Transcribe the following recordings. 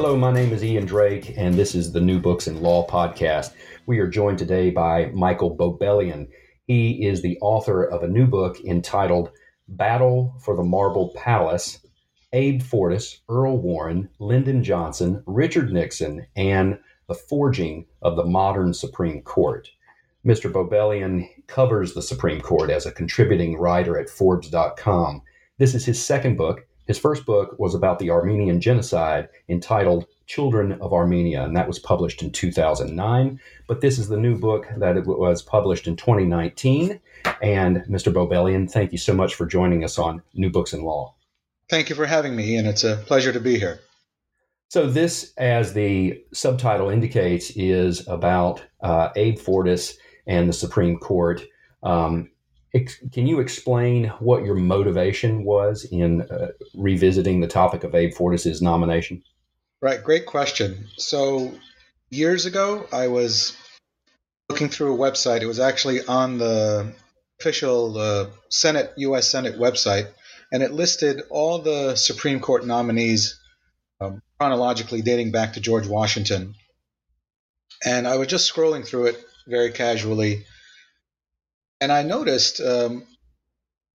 Hello, my name is Ian Drake, and this is the New Books in Law podcast. We are joined today by Michael Bobelian. He is the author of a new book entitled Battle for the Marble Palace Abe Fortas, Earl Warren, Lyndon Johnson, Richard Nixon, and the Forging of the Modern Supreme Court. Mr. Bobelian covers the Supreme Court as a contributing writer at Forbes.com. This is his second book his first book was about the Armenian genocide entitled Children of Armenia, and that was published in 2009. But this is the new book that was published in 2019. And Mr. Bobelian, thank you so much for joining us on New Books in Law. Thank you for having me, and it's a pleasure to be here. So, this, as the subtitle indicates, is about uh, Abe Fortas and the Supreme Court. Um, can you explain what your motivation was in uh, revisiting the topic of Abe Fortas's nomination? Right, great question. So years ago, I was looking through a website. It was actually on the official uh, Senate, U.S. Senate website, and it listed all the Supreme Court nominees um, chronologically dating back to George Washington. And I was just scrolling through it very casually and I noticed um,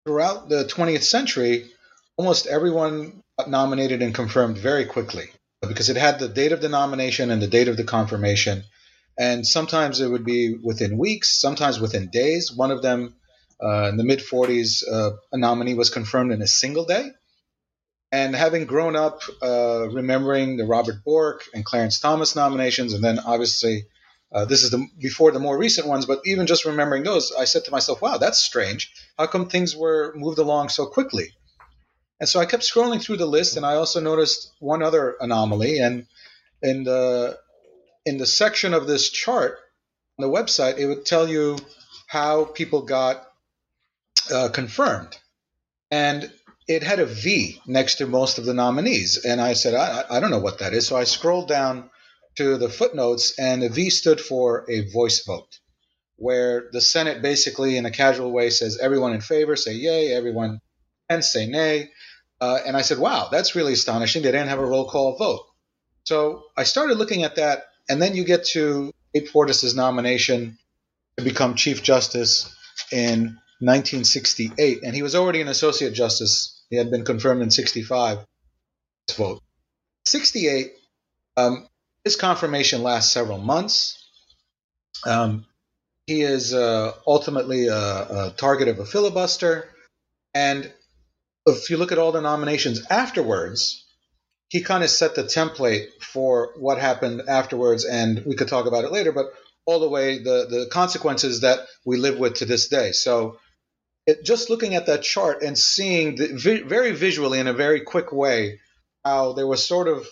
throughout the 20th century, almost everyone got nominated and confirmed very quickly because it had the date of the nomination and the date of the confirmation. And sometimes it would be within weeks, sometimes within days. One of them, uh, in the mid 40s, uh, a nominee was confirmed in a single day. And having grown up uh, remembering the Robert Bork and Clarence Thomas nominations, and then obviously uh, this is the before the more recent ones, but even just remembering those, I said to myself, "Wow, that's strange. How come things were moved along so quickly?" And so I kept scrolling through the list, and I also noticed one other anomaly. And in the in the section of this chart on the website, it would tell you how people got uh, confirmed, and it had a V next to most of the nominees. And I said, I, I don't know what that is. So I scrolled down to the footnotes, and the V stood for a voice vote, where the Senate basically, in a casual way, says everyone in favor say yay, everyone and say nay. Uh, and I said, wow, that's really astonishing. They didn't have a roll call vote. So I started looking at that, and then you get to Abe Fortas's nomination to become Chief Justice in 1968, and he was already an Associate Justice. He had been confirmed in 65. Vote 68. Um, his confirmation lasts several months. Um, he is uh, ultimately a, a, target of a filibuster. And if you look at all the nominations afterwards, he kind of set the template for what happened afterwards. And we could talk about it later, but all the way, the, the consequences that we live with to this day. So it, just looking at that chart and seeing the, vi- very visually in a very quick way how there was sort of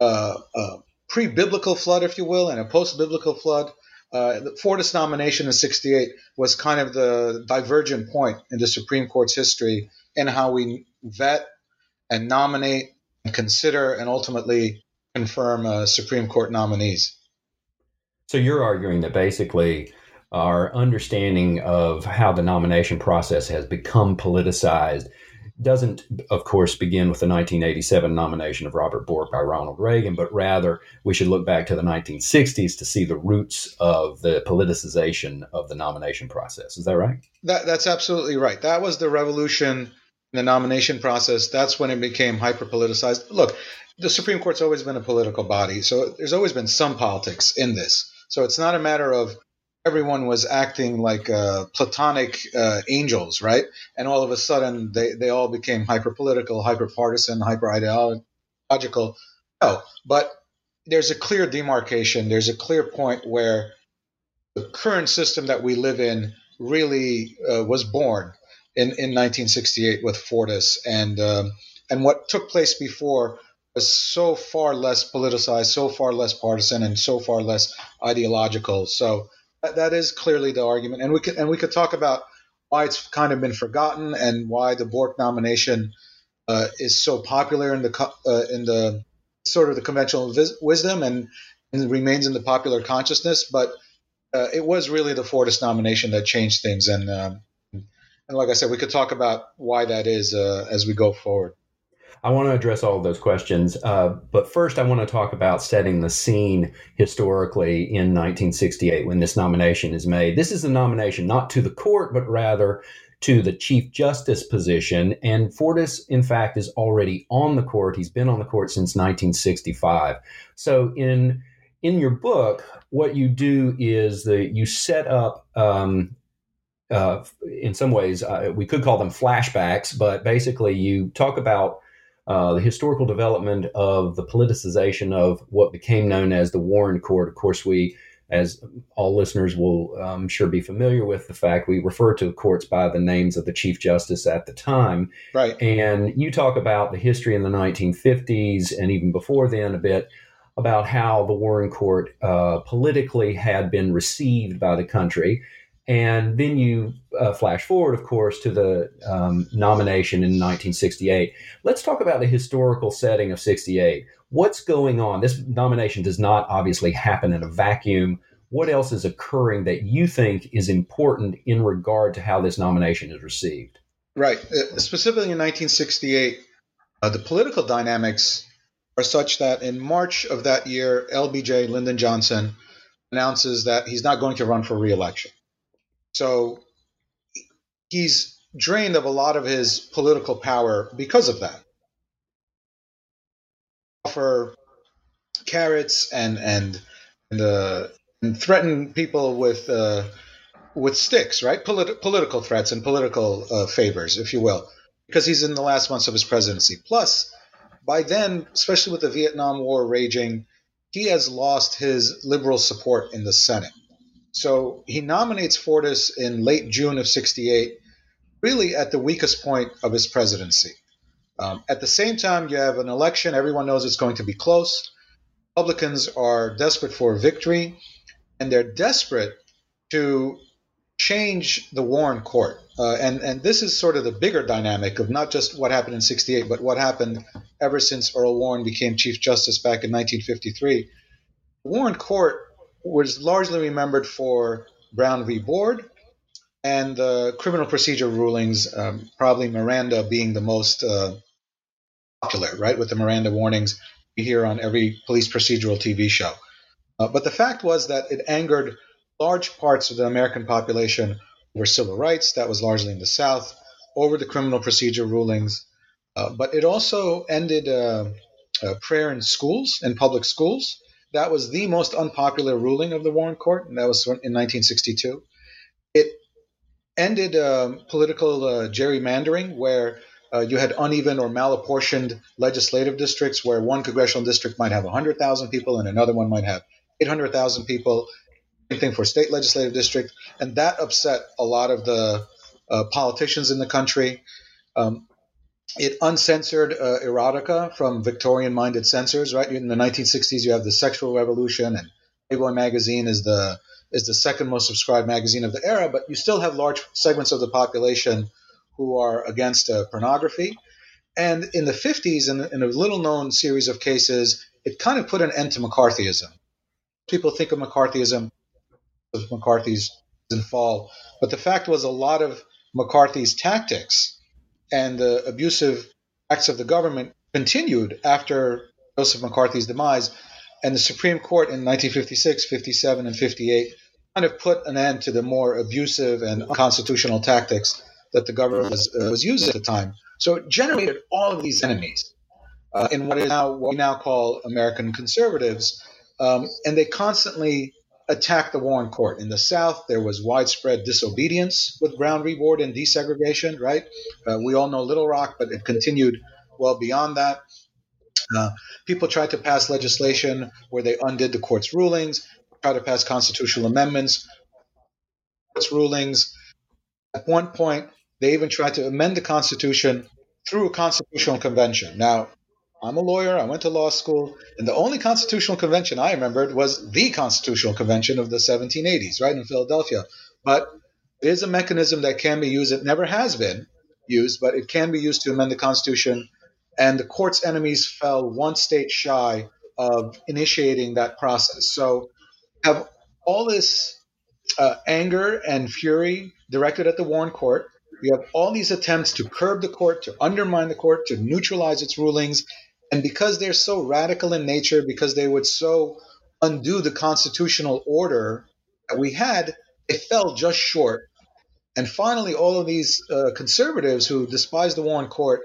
uh, uh, pre-biblical flood, if you will, and a post-biblical flood. Uh, the nomination in '68 was kind of the divergent point in the Supreme Court's history in how we vet and nominate and consider and ultimately confirm uh, Supreme Court nominees. So you're arguing that basically our understanding of how the nomination process has become politicized doesn't, of course, begin with the 1987 nomination of Robert Bork by Ronald Reagan, but rather we should look back to the 1960s to see the roots of the politicization of the nomination process. Is that right? That, that's absolutely right. That was the revolution in the nomination process, that's when it became hyper politicized. Look, the Supreme Court's always been a political body, so there's always been some politics in this. So it's not a matter of everyone was acting like uh, platonic uh, angels, right? And all of a sudden they, they all became hyper political, hyper partisan, hyper ideological. No, but there's a clear demarcation. There's a clear point where the current system that we live in really uh, was born in, in 1968 with Fortas, and um, and what took place before was so far less politicized, so far less partisan, and so far less ideological. So that, is clearly the argument, and we could and we could talk about why it's kind of been forgotten and why the Bork nomination uh, is so popular in the uh, in the sort of the conventional vis- wisdom and, and remains in the popular consciousness, but uh, it was really the Fortas nomination that changed things, and um, and like I said, we could talk about why that is uh, as we go forward. I want to address all of those questions, uh, but first I want to talk about setting the scene historically in 1968 when this nomination is made. This is a nomination not to the court, but rather to the Chief Justice position. And Fortas, in fact, is already on the court. He's been on the court since 1965. So in in your book, what you do is that you set up um, uh, in some ways, uh, we could call them flashbacks, but basically you talk about uh, the historical development of the politicization of what became known as the Warren Court. Of course, we, as all listeners will um, sure be familiar with the fact, we refer to the courts by the names of the Chief Justice at the time. Right. And you talk about the history in the 1950s and even before then a bit about how the Warren Court uh, politically had been received by the country and then you uh, flash forward, of course, to the um, nomination in 1968. Let's talk about the historical setting of 68. What's going on? This nomination does not obviously happen in a vacuum. What else is occurring that you think is important in regard to how this nomination is received? Right. Uh, specifically in 1968, uh, the political dynamics are such that in March of that year, LBJ Lyndon Johnson announces that he's not going to run for reelection. So he's drained of a lot of his political power because of that. Offer carrots and and and, uh, and threaten people with uh, with sticks, right? Polit- political threats and political uh, favors, if you will, because he's in the last months of his presidency. Plus, by then, especially with the Vietnam War raging, he has lost his liberal support in the Senate. So he nominates Fortas in late June of 68, really at the weakest point of his presidency. Um, at the same time, you have an election. Everyone knows it's going to be close. Republicans are desperate for victory, and they're desperate to change the Warren Court. Uh, and, and this is sort of the bigger dynamic of not just what happened in 68, but what happened ever since Earl Warren became Chief Justice back in 1953. Warren Court was largely remembered for Brown v. Board and the criminal procedure rulings, um, probably Miranda being the most uh, popular, right? With the Miranda warnings you hear on every police procedural TV show. Uh, but the fact was that it angered large parts of the American population over civil rights, that was largely in the South, over the criminal procedure rulings. Uh, but it also ended uh, uh, prayer in schools, in public schools. That was the most unpopular ruling of the Warren Court, and that was in 1962. It ended um, political uh, gerrymandering, where uh, you had uneven or malapportioned legislative districts, where one congressional district might have 100,000 people and another one might have 800,000 people. Same thing for state legislative district, and that upset a lot of the uh, politicians in the country. Um, it uncensored uh, erotica from Victorian-minded censors. Right in the 1960s, you have the Sexual Revolution, and Playboy magazine is the is the second most subscribed magazine of the era. But you still have large segments of the population who are against uh, pornography. And in the 50s, in, in a little-known series of cases, it kind of put an end to McCarthyism. People think of McCarthyism of McCarthy's fall, but the fact was a lot of McCarthy's tactics and the abusive acts of the government continued after Joseph McCarthy's demise. And the Supreme Court in 1956, 57, and 58 kind of put an end to the more abusive and unconstitutional tactics that the government was, uh, was using at the time. So it generated all of these enemies uh, in what is now what we now call American conservatives, um, and they constantly attacked the Warren Court. In the South, there was widespread disobedience with Brown v. Board and desegregation. Right? Uh, we all know Little Rock, but it continued well beyond that. Uh, people tried to pass legislation where they undid the court's rulings, tried to pass constitutional amendments, court's rulings. At one point, they even tried to amend the Constitution through a constitutional convention. Now, I'm a lawyer. I went to law school, and the only constitutional convention I remembered was the Constitutional Convention of the 1780s, right in Philadelphia. But it is a mechanism that can be used. It never has been used, but it can be used to amend the Constitution. And the court's enemies fell one state shy of initiating that process. So, have all this uh, anger and fury directed at the Warren Court. You have all these attempts to curb the court, to undermine the court, to neutralize its rulings, and because they're so radical in nature, because they would so undo the constitutional order that we had, they fell just short. And finally, all of these uh, conservatives who despise the Warren Court,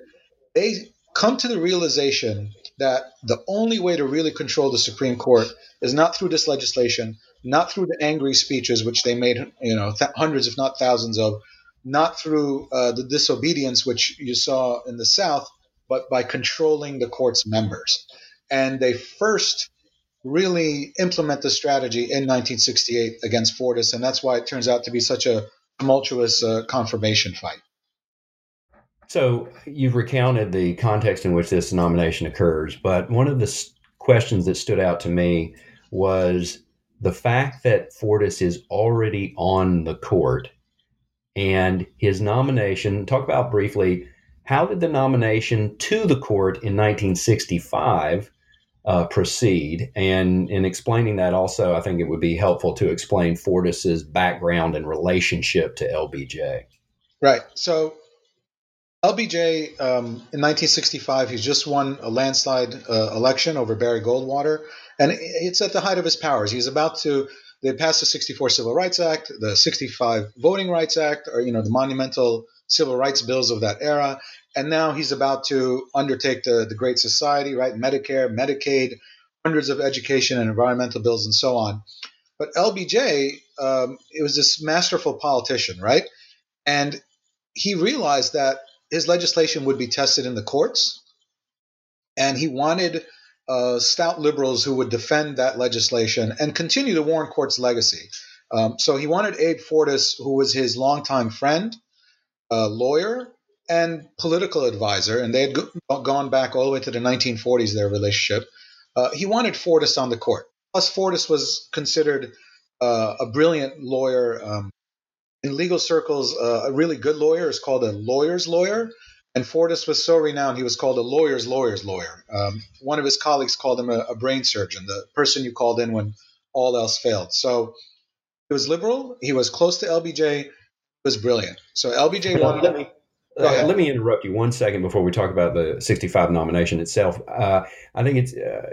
they come to the realization that the only way to really control the Supreme Court is not through this legislation, not through the angry speeches, which they made, you know, th- hundreds, if not thousands of, not through uh, the disobedience, which you saw in the South, but by controlling the court's members. And they first really implement the strategy in 1968 against Fortas, and that's why it turns out to be such a tumultuous uh, confirmation fight. So you've recounted the context in which this nomination occurs, but one of the questions that stood out to me was the fact that Fortas is already on the court and his nomination. Talk about briefly how did the nomination to the court in 1965 uh, proceed? And in explaining that, also, I think it would be helpful to explain Fortas's background and relationship to LBJ. Right. So LBJ um, in 1965, he's just won a landslide uh, election over Barry Goldwater, and it's at the height of his powers. He's about to. They passed the 64 Civil Rights Act, the 65 Voting Rights Act, or you know the monumental civil rights bills of that era, and now he's about to undertake the, the Great Society, right? Medicare, Medicaid, hundreds of education and environmental bills, and so on. But LBJ, um, it was this masterful politician, right? And he realized that his legislation would be tested in the courts, and he wanted uh, stout liberals who would defend that legislation and continue the Warren Court's legacy. Um, so he wanted Abe Fortas, who was his longtime friend, uh, lawyer, and political advisor, and they had go- gone back all the way to the 1940s, their relationship. Uh, he wanted Fortas on the court. Plus, Fortas was considered uh, a brilliant lawyer. Um, in legal circles, uh, a really good lawyer is called a lawyer's lawyer. And Fortas was so renowned, he was called a lawyer's lawyer's lawyer. Um, one of his colleagues called him a, a, brain surgeon, the person you called in when all else failed. So he was liberal, he was close to LBJ, he was brilliant. So LBJ wanted. Let me, uh, let me interrupt you one second before we talk about the 65 nomination itself. Uh, I think it's uh,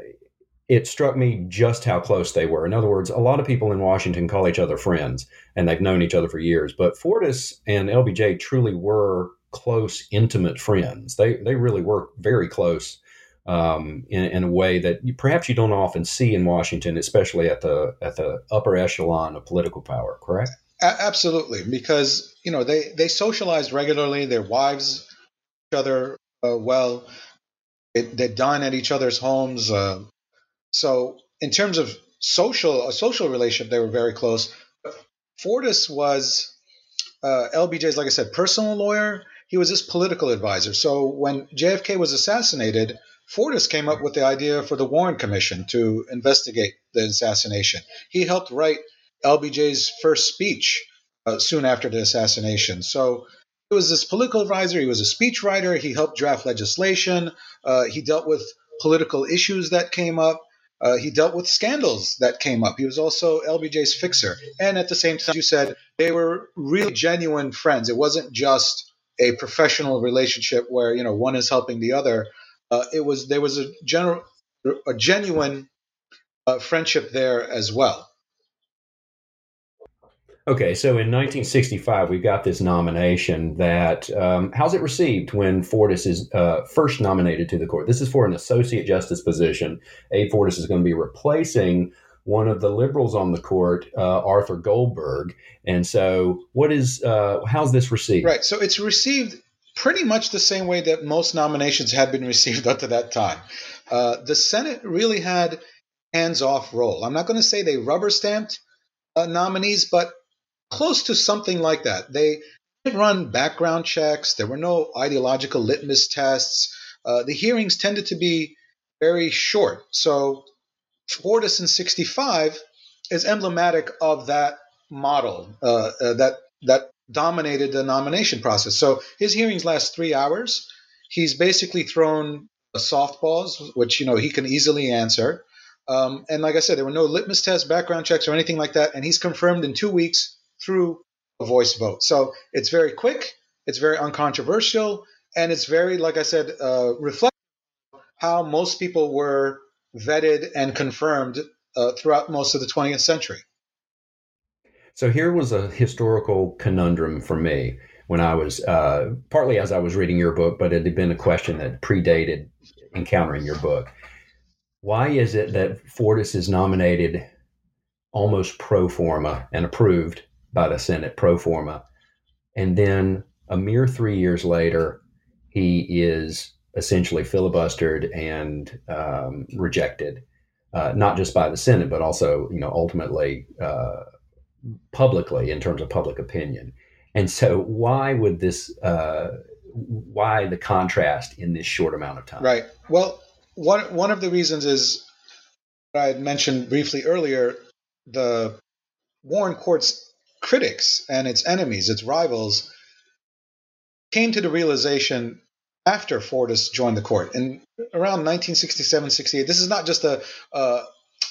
it struck me just how close they were. In other words, a lot of people in Washington call each other friends, and they've known each other for years. But Fortas and LBJ truly were close, intimate friends. They they really were very close um, in, in, a way that you, perhaps you don't often see in Washington, especially at the at the upper echelon of political power. Correct? A- absolutely, because you know they they socialized regularly. Their wives, each other uh, well. They, they dine at each other's homes. Uh, so in terms of social a social relationship, they were very close. Fortas was uh, LBJ's, like I said, personal lawyer. He was his political advisor. So when JFK was assassinated, Fortas came up with the idea for the Warren Commission to investigate the assassination. He helped write LBJ's first speech uh, soon after the assassination. So he was this political advisor. He was a speechwriter. He helped draft legislation. Uh, he dealt with political issues that came up. Uh, he dealt with scandals that came up. He was also LBJ's fixer. And at the same time, you said they were really genuine friends. It wasn't just a professional relationship where you know one is helping the other. Uh, it was there was a general, a genuine uh, friendship there as well. Okay, so in 1965, we got this nomination that, um, how's it received when Fortas is uh, first nominated to the court? This is for an associate justice position. Abe Fortas is going to be replacing one of the liberals on the court, uh, Arthur Goldberg. And so, what is, uh, how's this received? Right, so it's received pretty much the same way that most nominations had been received up to that time. Uh, the Senate really had hands-off role. I'm not going to say they rubber stamped uh, nominees, but close to something like that. They didn't run background checks. There were no ideological litmus tests. Uh, the hearings tended to be very short. So Fortas in 65 is emblematic of that model uh, uh, that that dominated the nomination process. So his hearings last three hours. He's basically thrown softballs, which you know he can easily answer. Um, and like I said, there were no litmus tests, background checks, or anything like that. And he's confirmed in two weeks through a voice vote. So it's very quick, it's very uncontroversial, and it's very, like I said, uh, reflect how most people were vetted and confirmed uh, throughout most of the 20th century. So here was a historical conundrum for me when I was uh, partly as I was reading your book, but it had been a question that predated encountering your book. Why is it that Fortas is nominated almost pro forma and approved by the Senate pro forma. And then a mere three years later, he is essentially filibustered and um, rejected, uh, not just by the Senate, but also, you know, ultimately uh, publicly in terms of public opinion. And so, why would this? Uh, why the contrast in this short amount of time? Right. Well, one one of the reasons is I had mentioned briefly earlier. The Warren Court's critics and its enemies, its rivals, came to the realization after Fortas joined the court in around 1967, 68. This is not just a,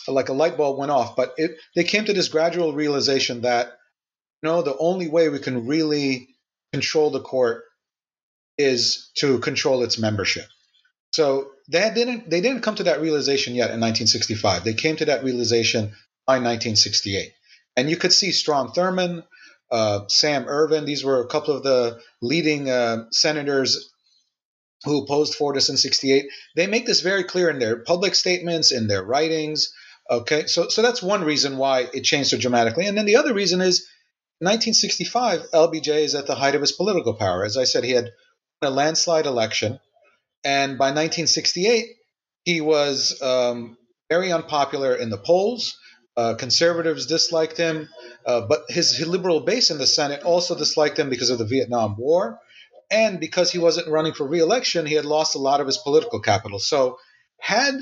like a light bulb went off, but it, they came to this gradual realization that you know the only way we can really control the court is to control its membership. So they didn't they didn't come to that realization yet in 1965. They came to that realization by 1968. And you could see Strom Thurmond, uh, Sam Ervin. These were a couple of the leading uh, senators who opposed Fortas in 68. They make this very clear in their public statements, in their writings. Okay, so, so that's one reason why it changed so dramatically. And then the other reason is 1965, LBJ is at the height of his political power. As I said, he had a landslide election. And by 1968, he was um, very unpopular in the polls. Uh, conservatives disliked him, uh, but his, his liberal base in the Senate also disliked him because of the Vietnam War. And because he wasn't running for reelection, he had lost a lot of his political capital. So, had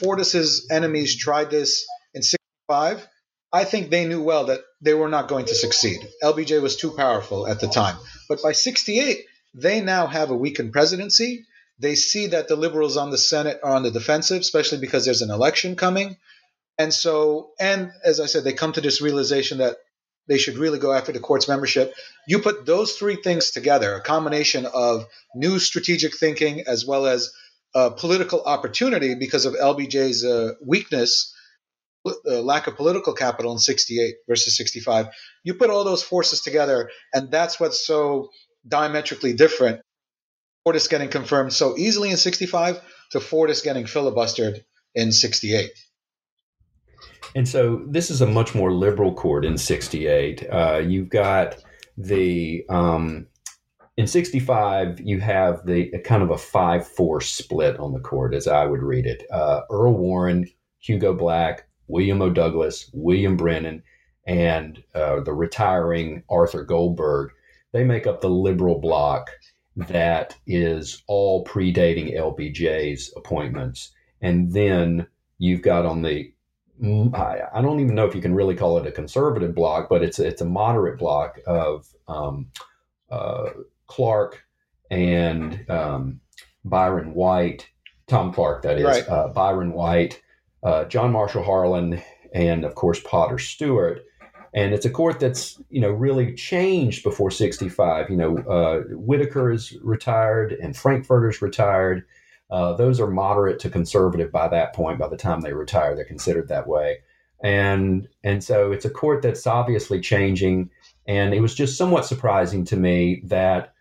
Fortas's enemies tried this in 65, I think they knew well that they were not going to succeed. LBJ was too powerful at the time. But by 68, they now have a weakened presidency. They see that the liberals on the Senate are on the defensive, especially because there's an election coming. And so, and as I said, they come to this realization that they should really go after the court's membership. You put those three things together, a combination of new strategic thinking as well as uh, political opportunity because of LBJ's uh, weakness, uh, lack of political capital in 68 versus 65. You put all those forces together, and that's what's so diametrically different. Fortas getting confirmed so easily in 65 to Fortas getting filibustered in 68. And so this is a much more liberal court in 68. Uh, you've got the, um, in 65, you have the kind of a 5 4 split on the court, as I would read it. Uh, Earl Warren, Hugo Black, William O. Douglas, William Brennan, and uh, the retiring Arthur Goldberg. They make up the liberal bloc that is all predating LBJ's appointments. And then you've got on the I, I, don't even know if you can really call it a conservative block, but it's it's a moderate block of um, uh, Clark and um, Byron White, Tom Clark, that is right. uh, Byron White, uh, John Marshall Harlan, and of course Potter Stewart. And it's a court that's you know really changed before '65. You know, uh, Whittaker is retired and Frankfurter's retired. Uh, those are moderate to conservative by that point. By the time they retire, they're considered that way. and and so it's a court that's obviously changing. And it was just somewhat surprising to me that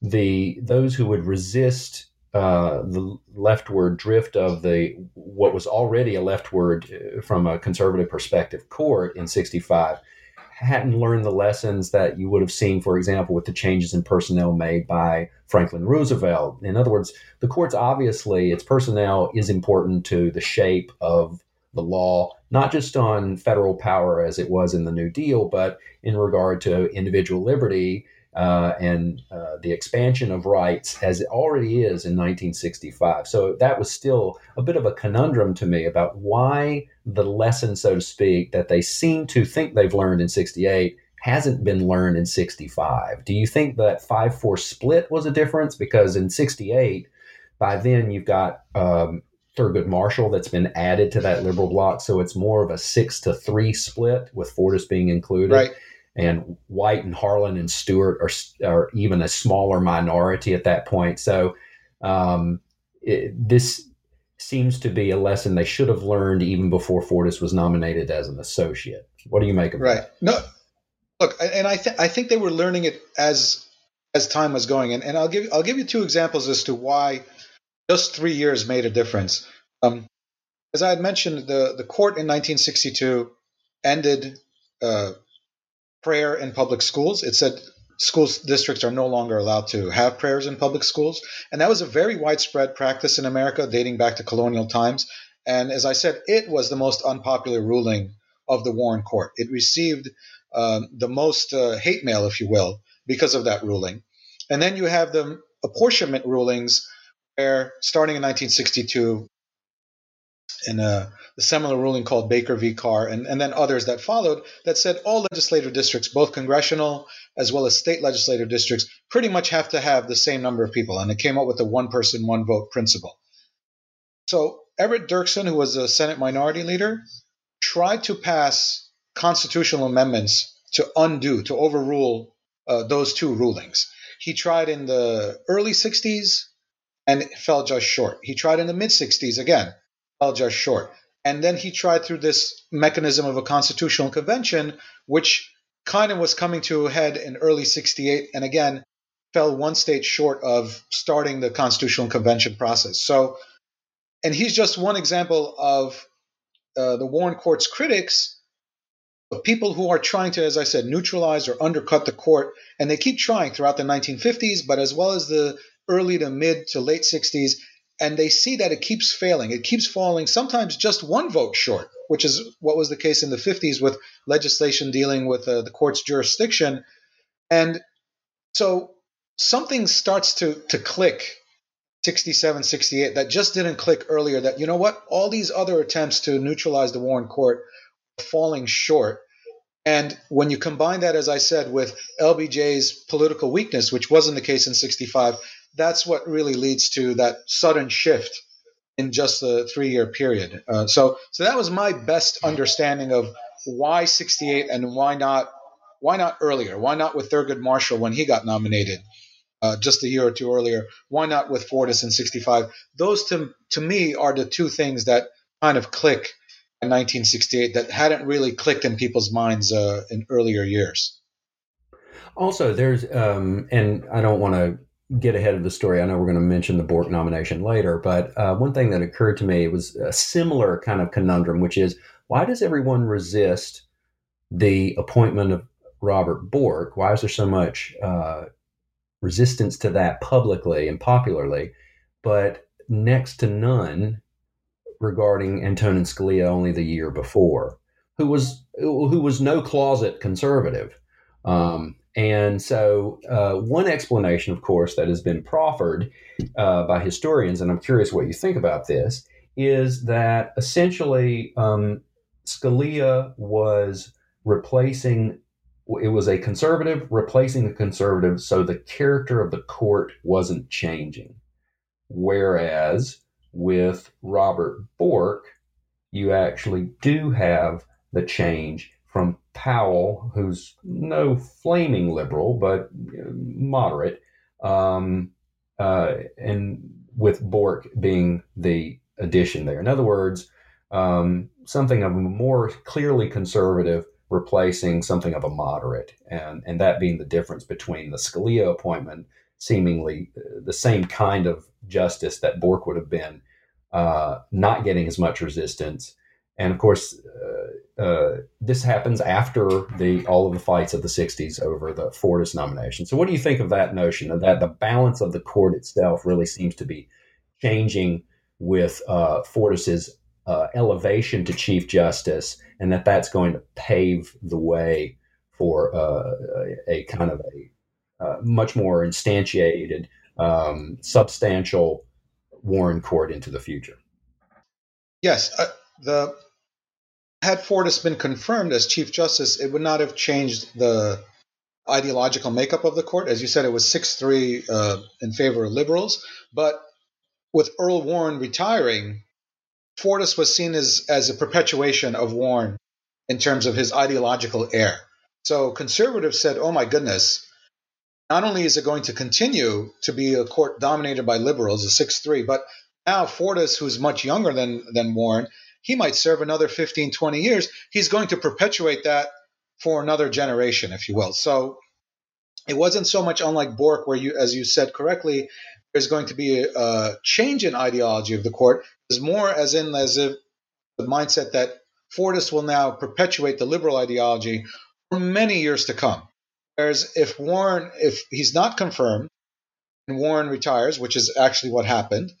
the those who would resist uh, the leftward drift of the what was already a leftward uh, from a conservative perspective court in 65 hadn't learned the lessons that you would have seen, for example, with the changes in personnel made by Franklin Roosevelt. In other words, the courts obviously, its personnel is important to the shape of the law, not just on federal power as it was in the New Deal, but in regard to individual liberty uh, and uh, the expansion of rights as it already is in 1965. So that was still a bit of a conundrum to me about why the lesson, so to speak, that they seem to think they've learned in 68 hasn't been learned in 65. Do you think that 5 4 split was a difference? Because in 68, by then you've got um, Thurgood Marshall that's been added to that liberal bloc. So it's more of a 6 to 3 split with Fortas being included. Right and White and Harlan and Stewart are, are even a smaller minority at that point. So um, it, this seems to be a lesson they should have learned even before Fortas was nominated as an associate. What do you make of it? right. that? No, look, and I th- I think they were learning it as as time was going, and, and I'll give I'll give you two examples as to why just three years made a difference. Um, as I had mentioned, the the court in 1962 ended uh, prayer in public schools. It said school districts are no longer allowed to have prayers in public schools. And that was a very widespread practice in America dating back to colonial times. And as I said, it was the most unpopular ruling of the Warren Court. It received um, the most uh, hate mail, if you will, because of that ruling. And then you have the apportionment rulings, where starting in 1962, in a, seminal ruling called Baker v. Carr, and, and then others that followed that said all legislative districts, both congressional as well as state legislative districts, pretty much have to have the same number of people. And it came up with the one person, one vote principle. So Everett Dirksen, who was a Senate minority leader, tried to pass constitutional amendments to undo, to overrule uh, those two rulings. He tried in the early 60s and fell just short. He tried in the mid 60s again just short. And then he tried through this mechanism of a constitutional convention, which kind of was coming to a head in early 68 and again fell one state short of starting the constitutional convention process. So, and he's just one example of uh, the Warren Court's critics, of people who are trying to, as I said, neutralize or undercut the court. And they keep trying throughout the 1950s, but as well as the early to mid to late 60s, and they see that it keeps failing. It keeps falling, sometimes just one vote short, which is what was the case in the 50s with legislation dealing with uh, the court's jurisdiction. And so something starts to, to click 67, 68 that just didn't click earlier. That, you know what, all these other attempts to neutralize the Warren court falling short. And when you combine that, as I said, with LBJ's political weakness, which wasn't the case in 65, that's what really leads to that sudden shift in just the three year period. Uh, so, so that was my best understanding of why 68 and why not why not earlier? Why not with Thurgood Marshall when he got nominated uh, just a year or two earlier? Why not with Fortas in 65? Those to, to me are the two things that kind of click in 1968 that hadn't really clicked in people's minds uh, in earlier years. Also, there's, um, and I don't want to get ahead of the story, I know we're going to mention the Bork nomination later, but uh, one thing that occurred to me was a similar kind of conundrum, which is why does everyone resist the appointment of Robert Bork? Why is there so much uh, resistance to that publicly and popularly, but next to none regarding Antonin Scalia only the year before, who was who was no closet conservative. Um, and so, uh, one explanation, of course, that has been proffered uh, by historians, and I'm curious what you think about this, is that essentially um, Scalia was replacing, it was a conservative replacing a conservative, so the character of the court wasn't changing. Whereas with Robert Bork, you actually do have the change from Powell, who's no flaming liberal, but moderate, um, uh, and with Bork being the addition there. In other words, um, something of a more clearly conservative replacing something of a moderate, and and that being the difference between the Scalia appointment, seemingly uh, the same kind of justice that Bork would have been, uh, not getting as much resistance, and of course. Uh, uh, this happens after the all of the fights of the 60s over the Fortas nomination. So, what do you think of that notion of that the balance of the court itself really seems to be changing with uh, Fortas's uh, elevation to Chief Justice, and that that's going to pave the way for uh, a, a, kind of a uh, much more instantiated, um, substantial Warren Court into the future. Yes, the had Fortas been confirmed as Chief Justice, it would not have changed the ideological makeup of the court. As you said, it was 6 3 uh, in favor of liberals. But with Earl Warren retiring, Fortas was seen as, as a perpetuation of Warren in terms of his ideological heir. So conservatives said, oh my goodness, not only is it going to continue to be a court dominated by liberals, a 6 3, but now Fortas, who's much younger than, than Warren, he might serve another 15, 20 years. He's going to perpetuate that for another generation, if you will. So it wasn't so much unlike Bork, where you, as you said correctly, there's going to be a, a change in ideology of the court. Is more as in as if the mindset that Fortas will now perpetuate the liberal ideology for many years to come. Whereas if Warren, if he's not confirmed, and Warren retires, which is actually what happened,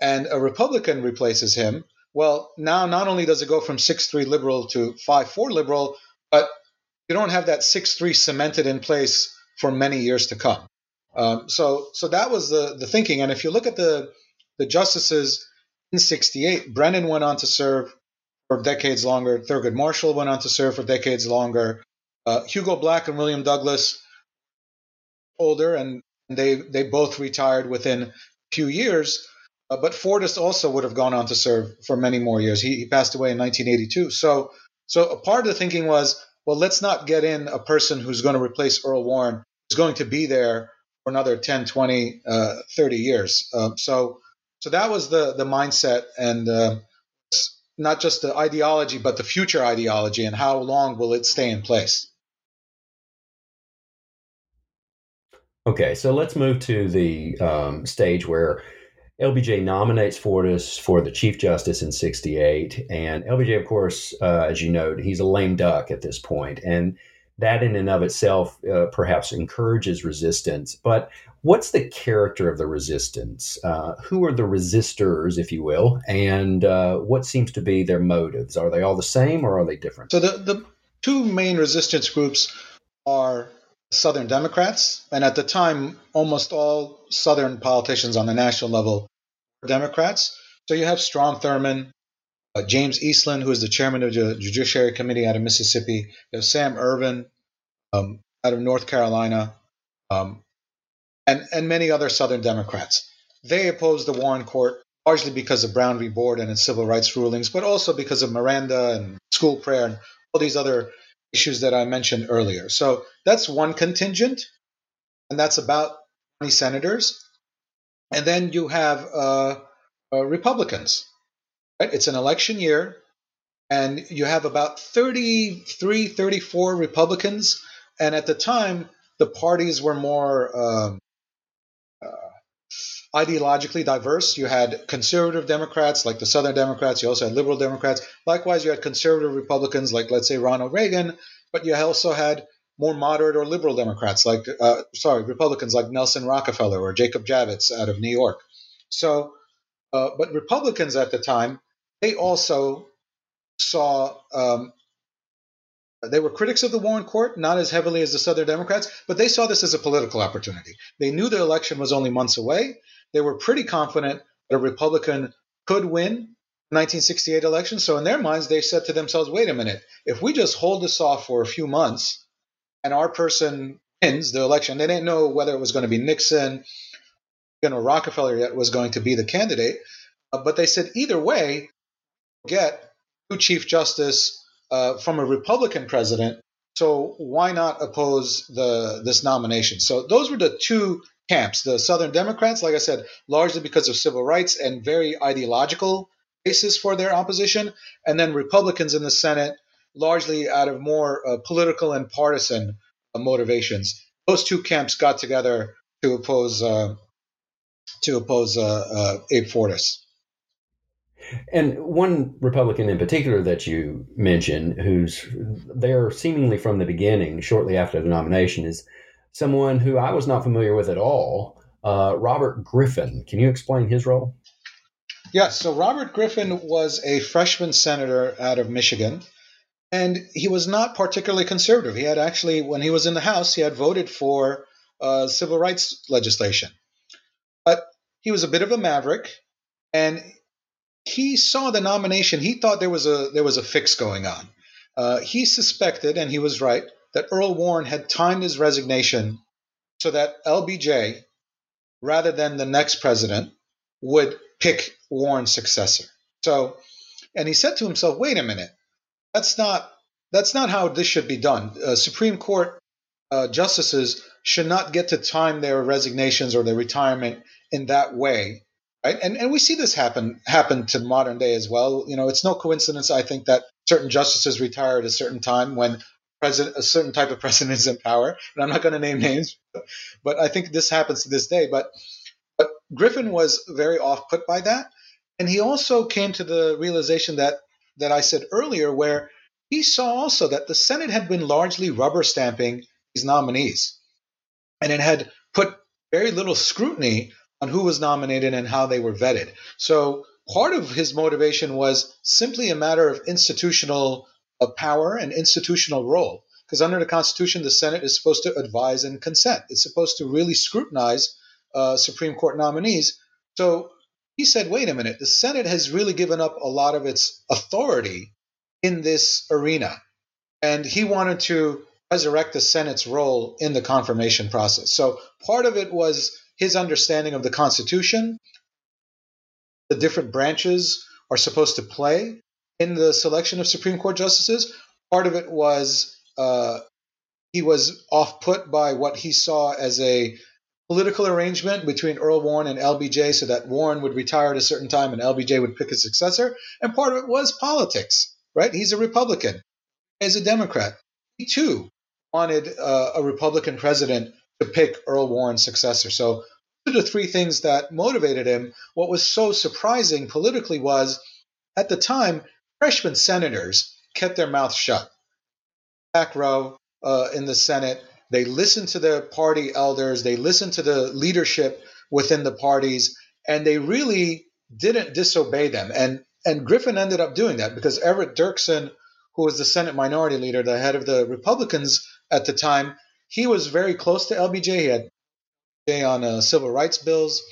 and a Republican replaces him, well, now not only does it go from 6 3 liberal to 5 4 liberal, but you don't have that 6 3 cemented in place for many years to come. Um, so, so that was the, the thinking. And if you look at the, the justices in 68, Brennan went on to serve for decades longer. Thurgood Marshall went on to serve for decades longer. Uh, Hugo Black and William Douglas, older, and they, they both retired within a few years. Uh, but Fortas also would have gone on to serve for many more years. He, he passed away in 1982. So, so a part of the thinking was, well, let's not get in a person who's going to replace Earl Warren, who's going to be there for another 10, 20, uh, 30 years. Uh, so, so that was the the mindset, and uh, not just the ideology, but the future ideology, and how long will it stay in place. Okay, so let's move to the um, stage where LBJ nominates Fortas for the Chief Justice in 68. And LBJ, of course, uh, as you know, he's a lame duck at this point, And that in and of itself uh, perhaps encourages resistance. But what's the character of the resistance? Uh, who are the resistors, if you will? And uh, what seems to be their motives? Are they all the same or are they different? So the, the two main resistance groups are Southern Democrats. And at the time, almost all Southern politicians on the national level were Democrats. So you have Strom Thurmond, uh, James Eastland, who is the chairman of the Judiciary Committee out of Mississippi. You have Sam Ervin um, out of North Carolina, um, and, and many other Southern Democrats. They opposed the Warren Court largely because of Brown v. Board and its civil rights rulings, but also because of Miranda and school prayer and all these other issues that I mentioned earlier. So that's one contingent, and that's about 20 senators. And then you have uh, uh, Republicans. Right? It's an election year, and you have about 33, 34 Republicans. And at the time, the parties were more um, ideologically diverse. You had conservative Democrats like the Southern Democrats. You also had liberal Democrats. Likewise, you had conservative Republicans like, let's say, Ronald Reagan. But you also had more moderate or liberal Democrats like, uh, sorry, Republicans like Nelson Rockefeller or Jacob Javits out of New York. So, uh, but Republicans at the time, they also saw um, they were critics of the Warren Court, not as heavily as the Southern Democrats, but they saw this as a political opportunity. They knew the election was only months away. They were pretty confident that a Republican could win the 1968 election. So in their minds, they said to themselves, wait a minute, if we just hold this off for a few months and our person wins the election, they didn't know whether it was going to be Nixon, you know, Rockefeller yet was going to be the candidate. Uh, but they said either way, get new Chief Justice uh, from a Republican president. So why not oppose the this nomination? So those were the two camps. The Southern Democrats, like I said, largely because of civil rights and very ideological basis for their opposition, and then Republicans in the Senate, largely out of more uh, political and partisan uh, motivations. Those two camps got together to oppose uh, to oppose uh, uh, Abe Fortas. And one Republican in particular that you mentioned, who's there seemingly from the beginning, shortly after the nomination, is someone who I was not familiar with at all, uh, Robert Griffin. Can you explain his role? Yes. So Robert Griffin was a freshman senator out of Michigan, and he was not particularly conservative. He had actually, when he was in the House, he had voted for uh, civil rights legislation, but he was a bit of a maverick, and he saw the nomination. He thought there was a there was a fix going on. Uh, he suspected, and he was right, that Earl Warren had timed his resignation so that LBJ, rather than the next president, would pick Warren's successor. So, and he said to himself, "Wait a minute, that's not that's not how this should be done. Uh, Supreme Court uh, justices should not get to time their resignations or their retirement in that way." Right? And and we see this happen happen to modern day as well. You know, it's no coincidence, I think, that certain justices retire at a certain time when president a certain type of president is in power. And I'm not going to name names, but I think this happens to this day. But but Griffin was very off put by that, and he also came to the realization that that I said earlier, where he saw also that the Senate had been largely rubber stamping these nominees, and it had put very little scrutiny on who was nominated and how they were vetted. So part of his motivation was simply a matter of institutional uh, power and institutional role. Because under the Constitution, the Senate is supposed to advise and consent. It's supposed to really scrutinize uh, Supreme Court nominees. So he said, wait a minute, the Senate has really given up a lot of its authority in this arena. And he wanted to resurrect the Senate's role in the confirmation process. So part of it was his understanding of the Constitution, the different branches are supposed to play in the selection of Supreme Court justices. Part of it was uh, he was off put by what he saw as a political arrangement between Earl Warren and LBJ so that Warren would retire at a certain time and LBJ would pick a successor. And part of it was politics, right? He's a Republican, he's a Democrat. He too wanted uh, a Republican president to pick Earl Warren's successor. So, the three things that motivated him. What was so surprising politically was at the time, freshman senators kept their mouths shut. Back row uh, in the Senate, they listened to the party elders, they listened to the leadership within the parties, and they really didn't disobey them. And and Griffin ended up doing that because Everett Dirksen, who was the Senate Minority Leader, the head of the Republicans at the time, he was very close to LBJ. He had on uh, civil rights bills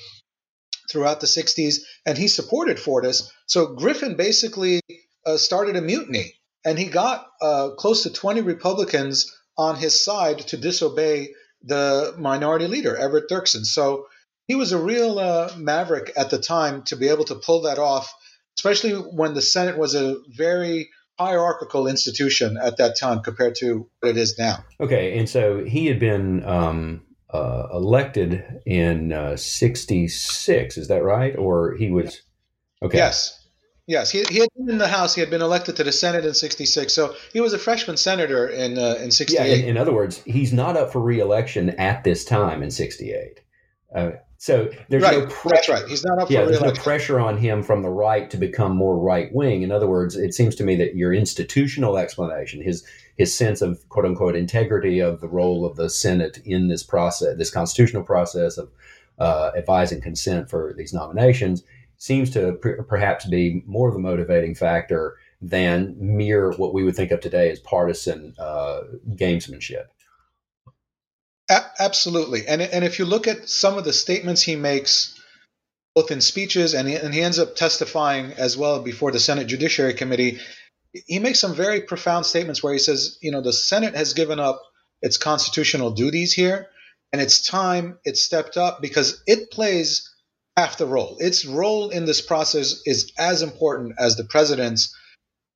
throughout the 60s, and he supported Fortas. So Griffin basically uh, started a mutiny, and he got uh, close to 20 Republicans on his side to disobey the minority leader, Everett Dirksen. So he was a real uh, maverick at the time to be able to pull that off, especially when the Senate was a very hierarchical institution at that time compared to what it is now. Okay, and so he had been um, uh, elected in uh, '66. Is that right? Or he was? Okay. Yes. Yes, he, he had been in the House. He had been elected to the Senate in '66, so he was a freshman senator in uh, in '68. Yeah, in, in, other words, he's not up for reelection at this time in '68. Uh, so there's right. no pressure. That's right. He's not up yeah, for there's no pressure on him from the right to become more right wing. In other words, it seems to me that your institutional explanation, his his sense of quote unquote integrity of the role of the Senate in this process, this constitutional process of uh, advising consent for these nominations, seems to perhaps be more of the motivating factor than mere what we would think of today as partisan uh, gamesmanship. A- absolutely, and and if you look at some of the statements he makes, both in speeches and he, and he ends up testifying as well before the Senate Judiciary Committee, he makes some very profound statements where he says, you know, the Senate has given up its constitutional duties here, and it's time it stepped up because it plays half the role. Its role in this process is as important as the president's.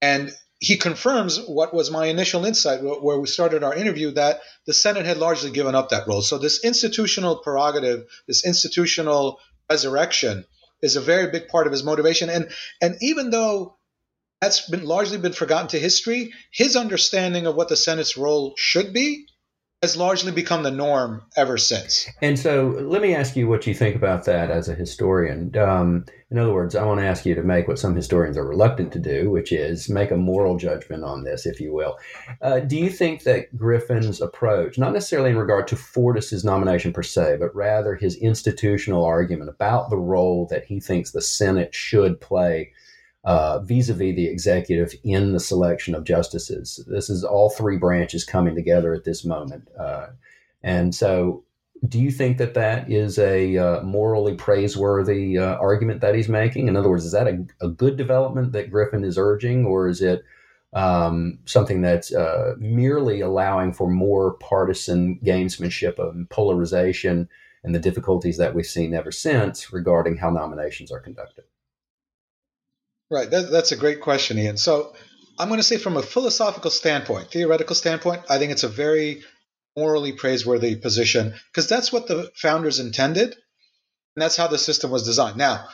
And he confirms what was my initial insight where we started our interview that the Senate had largely given up that role. So, this institutional prerogative, this institutional resurrection, is a very big part of his motivation. And and even though that's been largely been forgotten to history, his understanding of what the Senate's role should be has largely become the norm ever since. And so, let me ask you what you think about that as a historian. Um, in other words, I want to ask you to make what some historians are reluctant to do, which is make a moral judgment on this, if you will. Uh, do you think that Griffin's approach, not necessarily in regard to Fortas's nomination per se, but rather his institutional argument about the role that he thinks the Senate should play uh, vis-a-vis the executive in the selection of justices. This is all three branches coming together at this moment, uh, and so. Do you think that that is a uh, morally praiseworthy uh, argument that he's making? In other words, is that a, a, good development that Griffin is urging, or is it um, something that's uh, merely allowing for more partisan gamesmanship and polarization and the difficulties that we've seen ever since regarding how nominations are conducted? Right. That, that's a great question, Ian. So I'm going to say, from a philosophical standpoint, theoretical standpoint, I think it's a very morally praiseworthy position because that's what the founders intended. And that's how the system was designed. Now,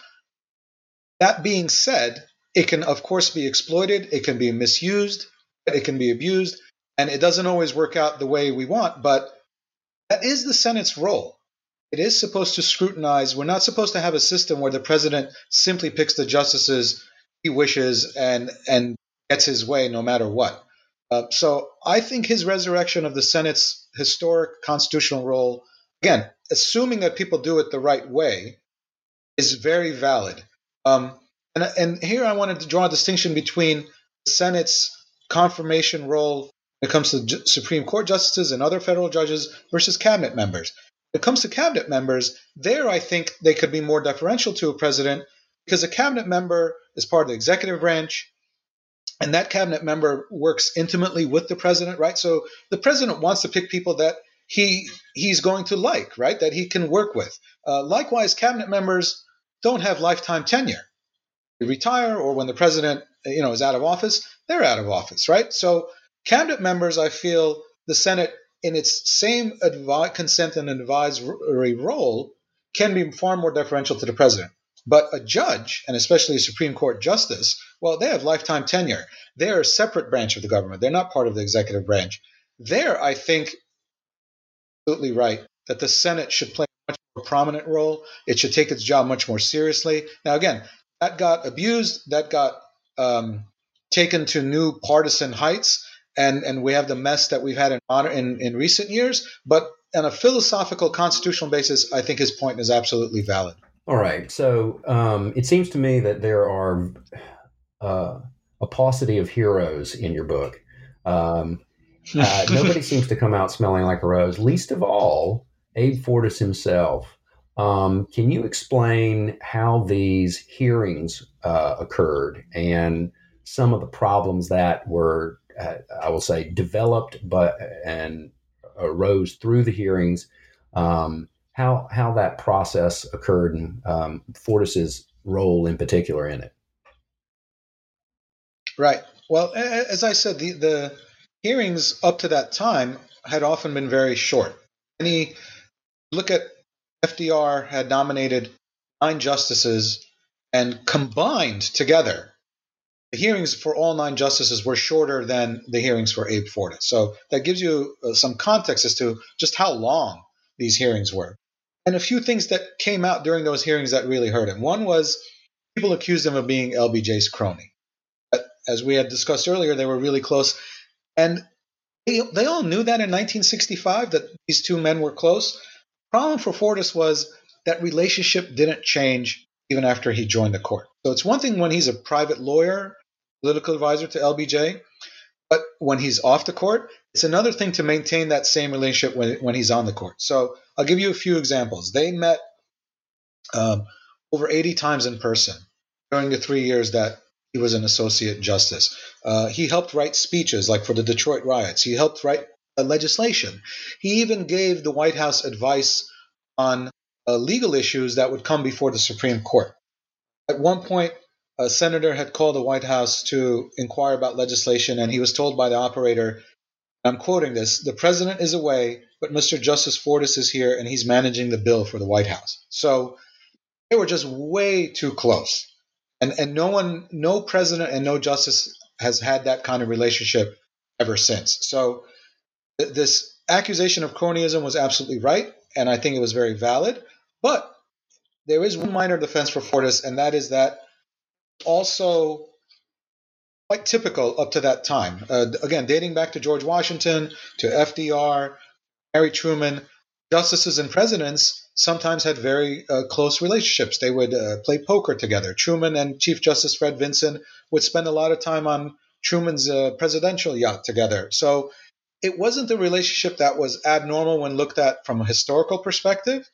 that being said, it can, of course, be exploited, it can be misused, it can be abused, and it doesn't always work out the way we want, but that is the Senate's role. It is supposed to scrutinize. We're not supposed to have a system where the president simply picks the justices he wishes and and gets his way no matter what. Uh, so I think his resurrection of the Senate's historic constitutional role, again, assuming that people do it the right way, is very valid. Um, and, and here I wanted to draw a distinction between the Senate's confirmation role when it comes to Supreme Court justices and other federal judges versus cabinet members. When it comes to cabinet members, there I think they could be more deferential to a president because a cabinet member is part of the executive branch and that cabinet member works intimately with the president right? So the president wants to pick people that he he's going to like right? That he can work with. Uh, likewise cabinet members don't have lifetime tenure. They retire or when the president you know is out of office they're out of office right? So cabinet members i feel the senate in its same advi- consent and advisory role can be far more deferential to the president but a judge, and especially a Supreme Court justice, well, they have lifetime tenure. They're a separate branch of the government. They're not part of the executive branch. There, I think, absolutely right that the Senate should play a much more prominent role. It should take its job much more seriously. Now, again, that got abused. That got um, taken to new partisan heights, and and we have the mess that we've had in in, in recent years. But on a philosophical, constitutional basis, I think his point is absolutely valid. All right. So um, it seems to me that there are uh, a paucity of heroes in your book. Um, uh, nobody seems to come out smelling like a rose, least of all Abe Fortas himself. Um, can you explain how these hearings uh, occurred and some of the problems that were, uh, I will say, developed but and arose through the hearings? Um, how how that process occurred and um, Fortas's role in particular in it. Right. Well, as I said, the, the hearings up to that time had often been very short. Any look at FDR had nominated nine justices, and combined together, the hearings for all nine justices were shorter than the hearings for Abe Fortas. So that gives you uh, some context as to just how long these hearings were and a few things that came out during those hearings that really hurt him. One was people accused him of being LBJ's crony. But as we had discussed earlier, they were really close. And they, they all knew that in 1965 that these two men were close. The problem for Fortas was that relationship didn't change even after he joined the court. So it's one thing when he's a private lawyer, political advisor to LBJ, but when he's off the court, it's another thing to maintain that same relationship when, when he's on the court. So I'll give you a few examples. They met um, over 80 times in person during the three years that he was an associate justice. Uh, he helped write speeches, like for the Detroit riots. He helped write legislation. He even gave the White House advice on uh, legal issues that would come before the Supreme Court. At one point, a senator had called the White House to inquire about legislation, and he was told by the operator, I'm quoting this, the president is away, but Mr. Justice Fortas is here and he's managing the bill for the White House. So they were just way too close. And, and no one, no president and no justice has had that kind of relationship ever since. So th- this accusation of cronyism was absolutely right, and I think it was very valid. But there is one minor defense for Fortas, and that is that also quite typical up to that time. Uh, again, dating back to George Washington, to FDR, Harry Truman, justices and presidents sometimes had very uh, close relationships. They would uh, play poker together. Truman and Chief Justice Fred Vinson would spend a lot of time on Truman's uh, presidential yacht together. So it wasn't a relationship that was abnormal when looked at from a historical perspective,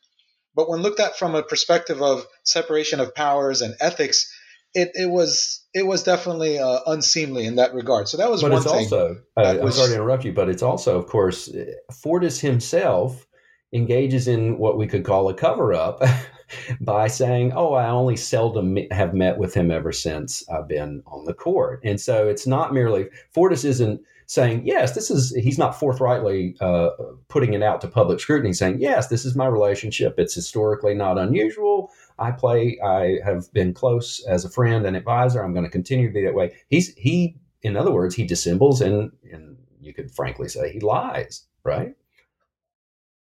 but when looked at from a perspective of separation of powers and ethics, it, it was it was definitely uh, unseemly in that regard. So that was but one it's thing. also uh, I'm sorry to interrupt you, but it's also, of course, Fortas himself engages in what we could call a cover up by saying, "Oh, I only seldom have met with him ever since I've been on the court," and so it's not merely Fortas isn't saying, "Yes, this is." He's not forthrightly uh, putting it out to public scrutiny, saying, "Yes, this is my relationship. It's historically not unusual." I play. I have been close as a friend and advisor. I'm going to continue to be that way. He's he, in other words, he dissembles and and you could frankly say he lies, right?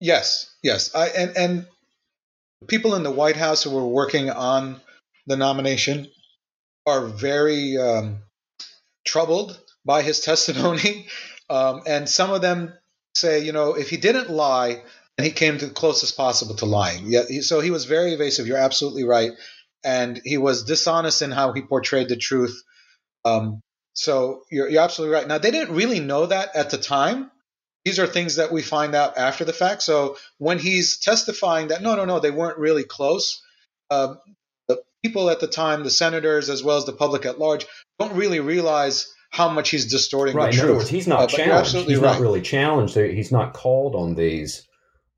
Yes, yes. I and and people in the White House who were working on the nomination are very um, troubled by his testimony, um, and some of them say, you know, if he didn't lie, and he came to the closest possible to lying. Yeah, he, so he was very evasive. You're absolutely right, and he was dishonest in how he portrayed the truth. Um, so you're, you're absolutely right. Now they didn't really know that at the time. These are things that we find out after the fact. So when he's testifying that no, no, no, they weren't really close. Um, the people at the time, the senators as well as the public at large, don't really realize how much he's distorting right. the In truth. other words, he's not Uh, challenged. He's right. not really challenged. He's not called on these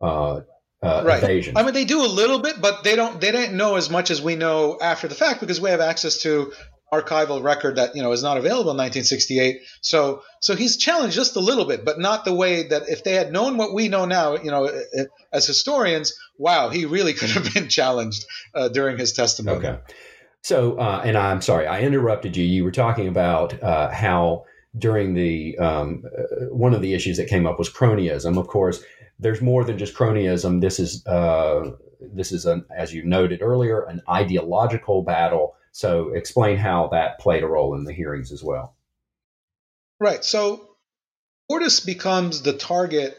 uh, uh, right. evasions. I mean, they do a little bit, but they don't. They didn't know as much as we know after the fact because we have access to archival record that you know is not available in 1968. So, so he's challenged just a little bit, but not the way that if they had known what we know now, you know, as historians, wow, he really could have been challenged uh, during his testimony. Okay. So, uh, and I'm sorry, I interrupted you. You were talking about uh, how during the um, uh, one of the issues that came up was cronyism. Of course, there's more than just cronyism. This is uh, this is an, as you noted earlier, an ideological battle. So, explain how that played a role in the hearings as well. Right. So Fortas becomes the target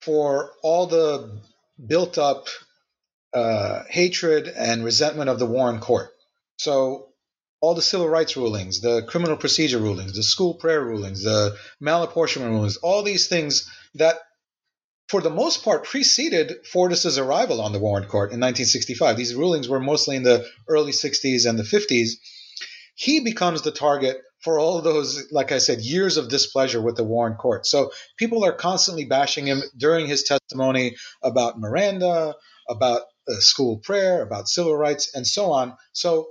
for all the built up uh, hatred and resentment of the Warren Court. So all the civil rights rulings, the criminal procedure rulings, the school prayer rulings, the malapportionment rulings, all these things that, for the most part, preceded Fortas's arrival on the Warren Court in 1965. These rulings were mostly in the early 60s and the 50s. He becomes the target for all those, like I said, years of displeasure with the Warren Court. So people are constantly bashing him during his testimony about Miranda, about uh, school prayer, about civil rights, and so on. So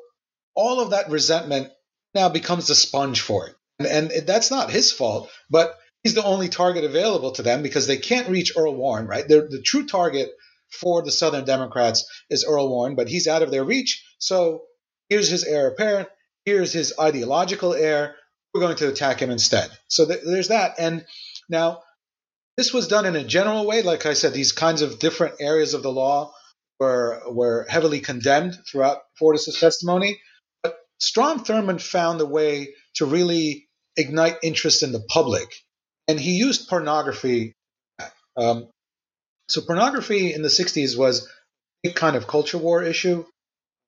all of that resentment now becomes the sponge for it. And, and that's not his fault, but he's the only target available to them because they can't reach Earl Warren, right? They're, the true target for the Southern Democrats is Earl Warren, but he's out of their reach. So here's his heir apparent. Here's his ideological heir. We're going to attack him instead. So th- there's that. And now, this was done in a general way. Like I said, these kinds of different areas of the law were were heavily condemned throughout Fortas's testimony. Strom Thurmond found a way to really ignite interest in the public, and he used pornography. Um, so pornography in the '60s was a kind of culture war issue.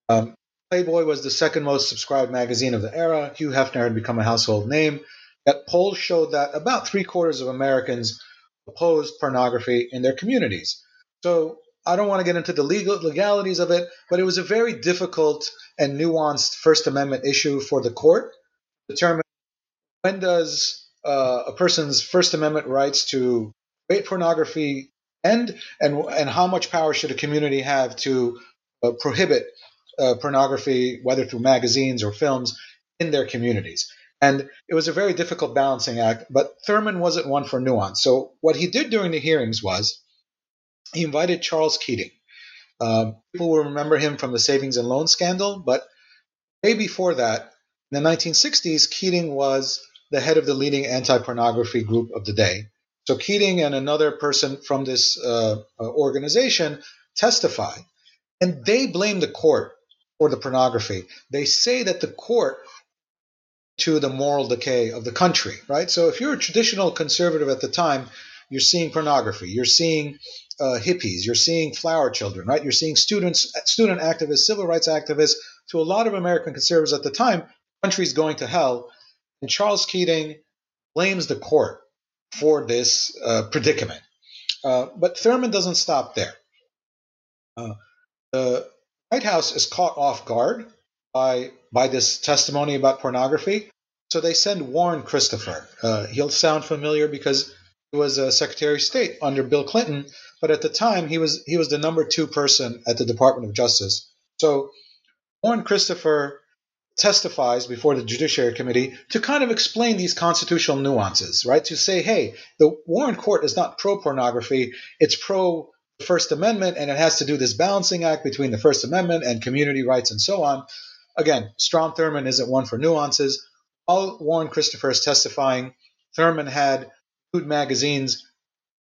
Um, Playboy was the second most subscribed magazine of the era. Hugh Hefner had become a household name. That polls showed that about three quarters of Americans opposed pornography in their communities. So I don't want to get into the legal legalities of it, but it was a very difficult and nuanced First Amendment issue for the court to determine when does uh, a person's First Amendment rights to create pornography end, and and how much power should a community have to uh, prohibit uh, pornography, whether through magazines or films, in their communities. And it was a very difficult balancing act, but Thurmond wasn't one for nuance. So what he did during the hearings was he invited Charles Keating. Um, people will remember him from the savings and loan scandal, but way before that, in the 1960s, Keating was the head of the leading anti pornography group of the day. So Keating and another person from this uh, uh, organization testify, and they blame the court for the pornography. They say that the court to the moral decay of the country, right? So if you're a traditional conservative at the time, you're seeing pornography, you're seeing uh, hippies, you're seeing flower children, right? You're seeing students, student activists, civil rights activists. To a lot of American conservatives at the time, country's going to hell. And Charles Keating blames the court for this uh, predicament. Uh, but Thurmond doesn't stop there. Uh, the White House is caught off guard by by this testimony about pornography. So they send Warren Christopher. Uh, he'll sound familiar because he was a Secretary of State under Bill Clinton, but at the time he was he was the number two person at the Department of Justice. So Warren Christopher testifies before the Judiciary Committee to kind of explain these constitutional nuances, right? To say, hey, the Warren Court is not pro pornography, it's pro First Amendment, and it has to do this balancing act between the First Amendment and community rights and so on. Again, Strom Thurmond isn't one for nuances. While Warren Christopher is testifying, Thurmond had food magazines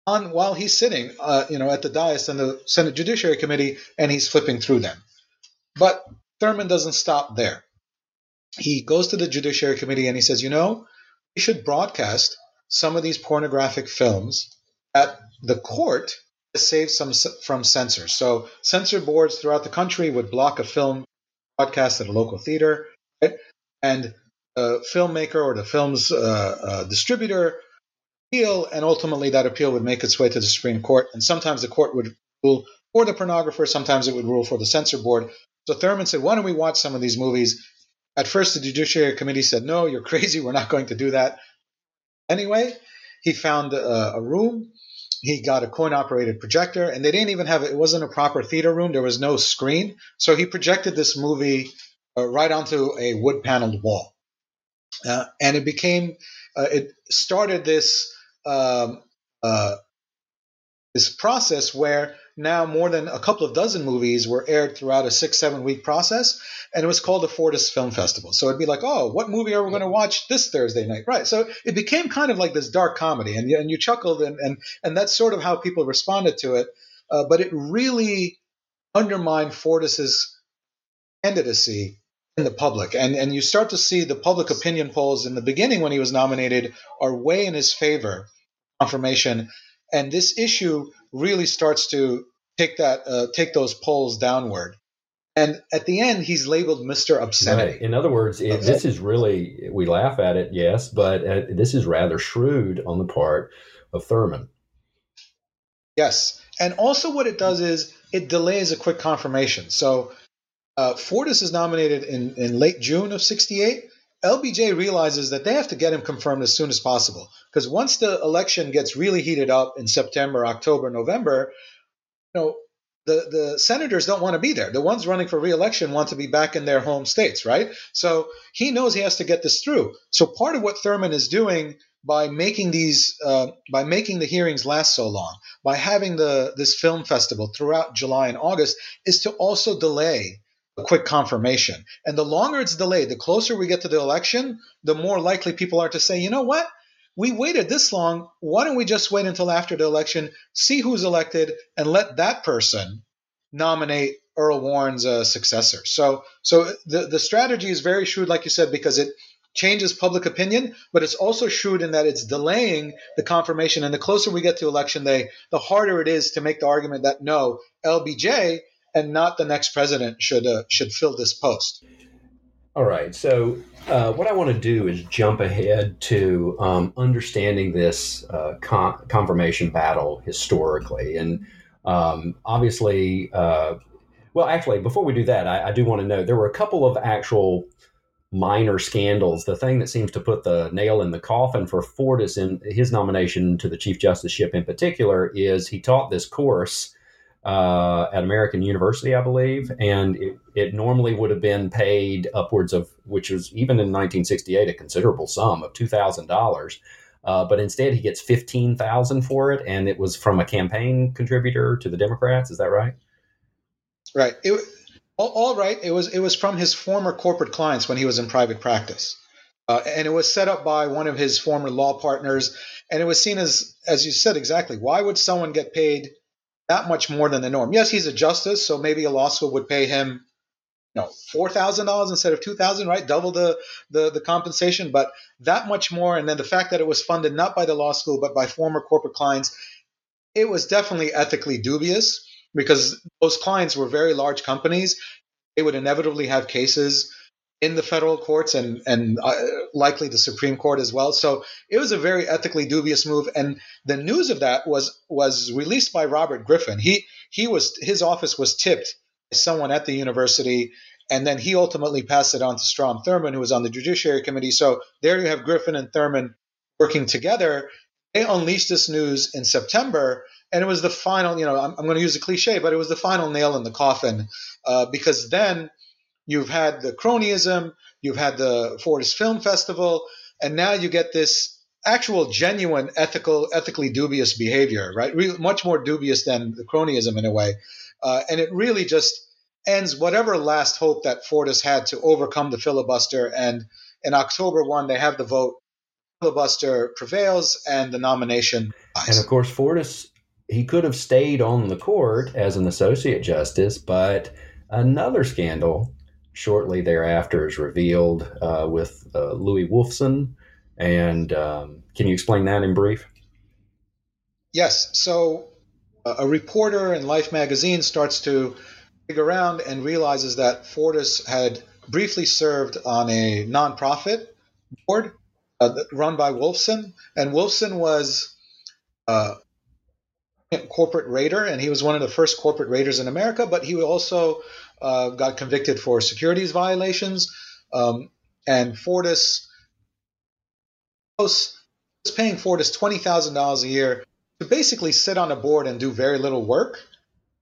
on while he's sitting, uh, you know, at the dais in the Senate Judiciary Committee, and he's flipping through them. But Thurmond doesn't stop there. He goes to the Judiciary Committee and he says, you know, we should broadcast some of these pornographic films at the court to save some from censors. So censor boards throughout the country would block a film broadcast at a local theater, right? and the filmmaker or the film's uh, uh, distributor appeal, and ultimately that appeal would make its way to the Supreme Court. And sometimes the court would rule for the pornographer, sometimes it would rule for the censor board. So Thurmond said, "Why don't we watch some of these movies?" At first, the Judiciary Committee said, "No, you're crazy. We're not going to do that." Anyway, he found a, a room he got a coin operated projector and they didn't even have it wasn't a proper theater room there was no screen so he projected this movie uh, right onto a wood paneled wall uh, and it became uh, it started this um, uh, this process where now more than a couple of dozen movies were aired throughout a six seven week process and it was called the fortas film festival. So it'd be like oh what movie are we going to watch this thursday night? Right so it became kind of like this dark comedy and, and you chuckled and, and, and that's sort of how people responded to it uh, but it really undermined fortas's candidacy in the public. And, and you start to see the public opinion polls in the beginning when he was nominated are way in his favor confirmation and this issue really starts to take that uh, take those polls downward. And at the end, he's labeled Mr. Obscenity. Right. In other words, it, this is really, we laugh at it, yes, but uh, this is rather shrewd on the part of Thurmond. Yes. And also, what it does is it delays a quick confirmation. So, uh, Fortas is nominated in, in late June of 68. LBJ realizes that they have to get him confirmed as soon as possible because once the election gets really heated up in September, October, November, you know, the, the senators don't want to be there. The ones running for reelection want to be back in their home states, right? So he knows he has to get this through. So part of what Thurmond is doing by making these, uh, by making the hearings last so long, by having the this film festival throughout July and August, is to also delay a quick confirmation. And the longer it's delayed, the closer we get to the election, the more likely people are to say, you know what? We waited this long. Why don't we just wait until after the election, see who's elected, and let that person nominate Earl Warren's uh, successor? So, so the the strategy is very shrewd, like you said, because it changes public opinion, but it's also shrewd in that it's delaying the confirmation. And the closer we get to election day, the harder it is to make the argument that no, LBJ and not the next president should uh, should fill this post. All right. So uh, what I want to do is jump ahead to um, understanding this uh, con- confirmation battle historically, and um, obviously, uh, well, actually, before we do that, I, I do want to note there were a couple of actual minor scandals. The thing that seems to put the nail in the coffin for Fortas in his nomination to the Chief Justiceship in particular is he taught this course uh, at American University, I believe, and it, it, normally would have been paid upwards of, which was even in 1968 a considerable sum of two thousand uh, dollars. But instead, he gets fifteen thousand for it, and it was from a campaign contributor to the Democrats. Is that right? Right. It, all, all right. It was it was from his former corporate clients when he was in private practice, uh, and it was set up by one of his former law partners, and it was seen as as you said exactly. Why would someone get paid that much more than the norm? Yes, he's a justice, so maybe a law school would pay him, you know, four thousand dollars instead of two thousand, right? Double the, the the compensation, but that much more, and then the fact that it was funded not by the law school but by former corporate clients, it was definitely ethically dubious because those clients were very large companies. They would inevitably have cases in the federal courts and and uh, likely the Supreme Court as well. So it was a very ethically dubious move. And the news of that was was released by Robert Griffin. He he was his office was tipped by someone at the university. And then he ultimately passed it on to Strom Thurmond, who was on the Judiciary Committee. So there you have Griffin and Thurmond working together. They unleashed this news in September, and it was the final. You know, I'm, I'm going to use a cliche, but it was the final nail in the coffin uh, because then you've had the cronyism, you've had the Fortas Film Festival, and now you get this actual genuine ethical ethically dubious behavior right? Re- much more dubious than the cronyism in a way. Uh, and it really just ends whatever last hope that fortas had to overcome the filibuster. And in october 1 they have the vote filibuster prevails and the nomination dies. and of course fortas he could have stayed on the court as an associate justice, but another scandal shortly thereafter is revealed uh, with uh, Louis Wolfson. And um, can you explain that in brief? Yes. So uh, a reporter in Life magazine starts to dig around and realizes that Fortas had briefly served on a nonprofit board uh, run by Wolfson, and Wolfson was a corporate raider, and he was one of the first corporate raiders in America. But he also uh, got convicted for securities violations, um, and Fortas was paying Fortas twenty thousand dollars a year to basically sit on a board and do very little work.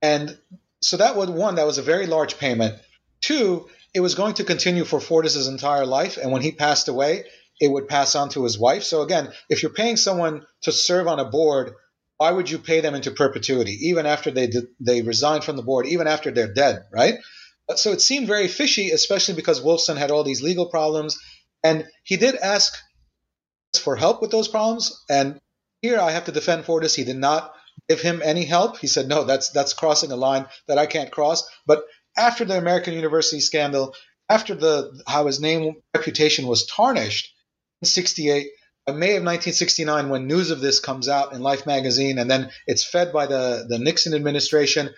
And so that was one that was a very large payment. Two, it was going to continue for Fortas's entire life, and when he passed away, it would pass on to his wife. So again, if you're paying someone to serve on a board why would you pay them into perpetuity, even after they they resign from the board, even after they're dead, right? Uh, so it seemed very fishy, especially because Wolfson had all these legal problems, and he did ask for help with those problems. And here I have to defend Fortas. He did not give him any help. He said, "No, that's that's crossing a line that I can't cross." But after the American University scandal, after the how his name reputation was tarnished in '68 May of 1969, when news of this comes out in Life magazine, and then it's fed by the, the Nixon administration,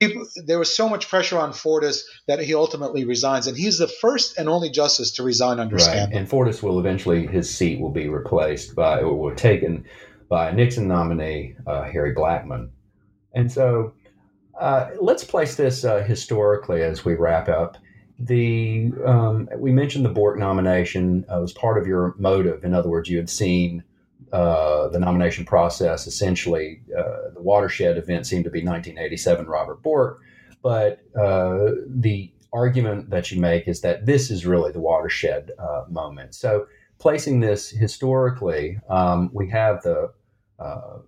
people, there was so much pressure on Fortas that he ultimately resigns. And he's the first and only justice to resign under right. scandal. And Fortas will eventually, his seat will be replaced by, or taken by Nixon nominee uh, Harry Blackmun. And so uh, let's place this uh, historically as we wrap up the um, we mentioned the Bork nomination uh, was part of your motive. In other words, you had seen uh, the nomination process. Essentially, uh, the watershed event seemed to be 1987 Robert Bork, but uh, the argument that you make is that this is really the watershed uh, moment. So, placing this historically, um, we have the uh,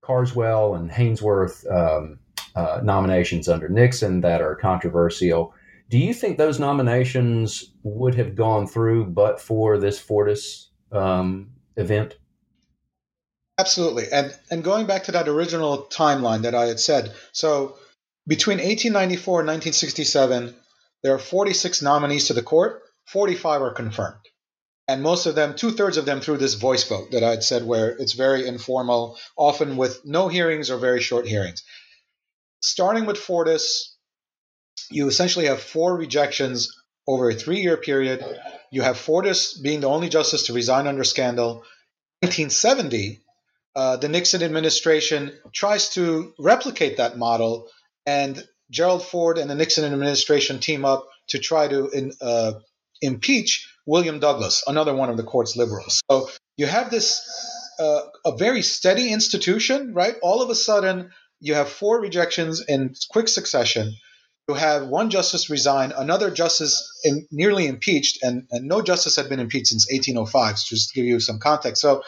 Carswell and Haynsworth um, nominations under Nixon that are controversial. Do you think those nominations would have gone through but for this Fortas um, event? Absolutely. And and going back to that original timeline that I had said, so between 1894 and 1967, there are 46 nominees to the court. 45 are confirmed. And most of them, two thirds of them, through this voice vote that I had said, where it's very informal, often with no hearings or very short hearings. Starting with Fortas, you essentially have four rejections over a three year period. You have Fortas being the only justice to resign under scandal. 1970, uh, the Nixon administration tries to replicate that model, and Gerald Ford and the Nixon administration team up to try to in, uh, impeach William Douglas, another one of the court's liberals. So you have this uh, a very steady institution, right? All of a sudden, you have four rejections in quick succession you have one justice resign, another justice in, nearly impeached, and, and no justice had been impeached since 1805. Just to give you some context, so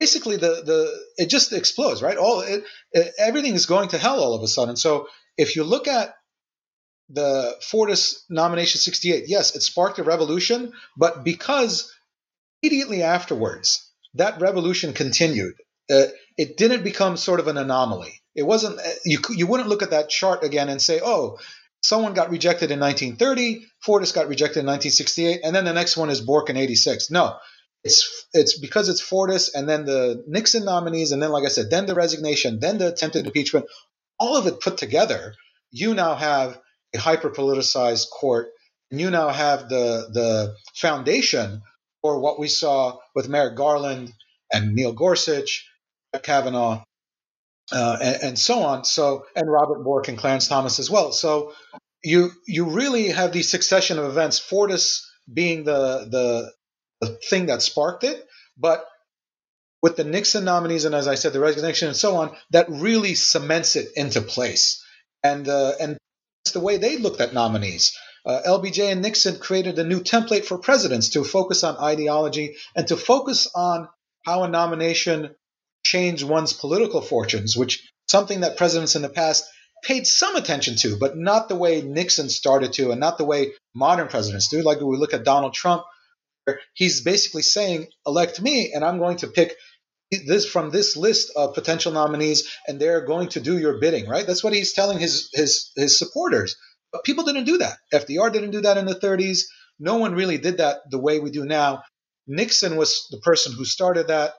basically the the it just explodes, right? All it, it, everything is going to hell all of a sudden. So if you look at the Fortas nomination 68, yes, it sparked a revolution, but because immediately afterwards that revolution continued, uh, it didn't become sort of an anomaly. It wasn't uh, you you wouldn't look at that chart again and say, "Oh, someone got rejected in 1930, Fortas got rejected in 1968, and then the next one is Bork in 86." No. It's it's because it's Fortas and then the Nixon nominees and then like I said, then the resignation, then the attempted impeachment, all of it put together, you now have a hyper politicized court, and you now have the the foundation for what we saw with Merrick Garland and Neil Gorsuch, Kavanaugh, uh, and, and, so on. So, and Robert Bork and Clarence Thomas as well. So, you you really have these succession of events. Fortas being the the the thing that sparked it, but with the Nixon nominees and as I said, the resignation and so on, that really cements it into place. And uh, and it's the way they looked at nominees. Uh, LBJ and Nixon created a new template for presidents to focus on ideology and to focus on how a nomination change one's political fortunes, which something that presidents in the past paid some attention to, but not the way Nixon started to, and not the way modern presidents do. Like we look at Donald Trump, he's basically saying, "Elect me, and I'm going to pick." This from this list of potential nominees, and they're going to do your bidding, right? That's what he's telling his his his supporters. But people didn't do that. FDR didn't do that in the 30s. No one really did that the way we do now. Nixon was the person who started that,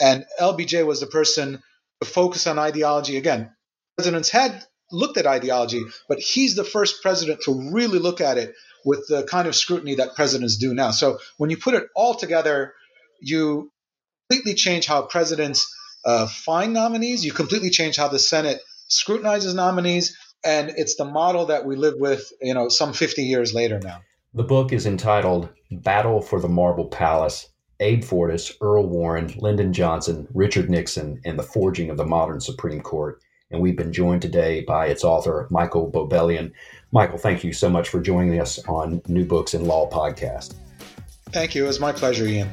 and LBJ was the person to focus on ideology. Again, presidents had looked at ideology, but he's the first president to really look at it with the kind of scrutiny that presidents do now. So when you put it all together, you completely change how presidents uh, find nominees. You completely change how the Senate scrutinizes nominees, and it's the model that we live with, you know, some 50 years later now. The book is entitled Battle for the Marble Palace Abe Fortas, Earl Warren, Lyndon Johnson, Richard Nixon, and the Forging of the Modern Supreme Court. And we've been joined today by its author, Michael Bobelian. Michael, thank you so much for joining us on New Books in Law podcast. Thank you. It was my pleasure, Ian.